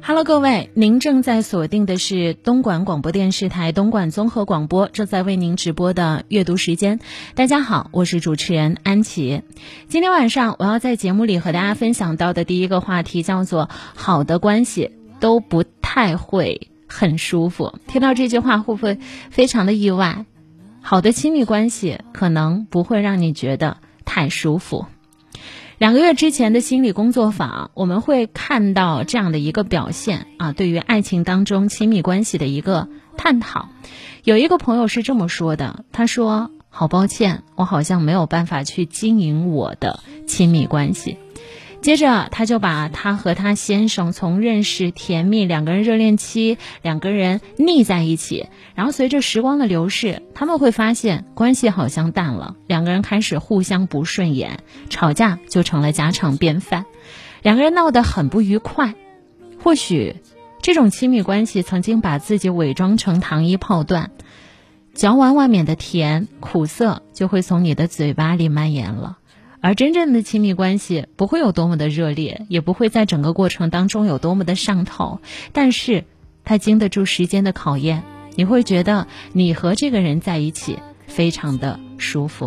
Hello，各位，您正在锁定的是东莞广播电视台东莞综合广播正在为您直播的阅读时间。大家好，我是主持人安琪。今天晚上我要在节目里和大家分享到的第一个话题叫做“好的关系都不太会很舒服”。听到这句话会不会非常的意外？好的亲密关系可能不会让你觉得太舒服。两个月之前的心理工作坊，我们会看到这样的一个表现啊，对于爱情当中亲密关系的一个探讨。有一个朋友是这么说的，他说：“好抱歉，我好像没有办法去经营我的亲密关系。”接着，他就把他和他先生从认识、甜蜜，两个人热恋期，两个人腻在一起，然后随着时光的流逝，他们会发现关系好像淡了，两个人开始互相不顺眼，吵架就成了家常便饭，两个人闹得很不愉快。或许，这种亲密关系曾经把自己伪装成糖衣炮弹，嚼完外面的甜，苦涩就会从你的嘴巴里蔓延了。而真正的亲密关系不会有多么的热烈，也不会在整个过程当中有多么的上头，但是它经得住时间的考验，你会觉得你和这个人在一起非常的舒服。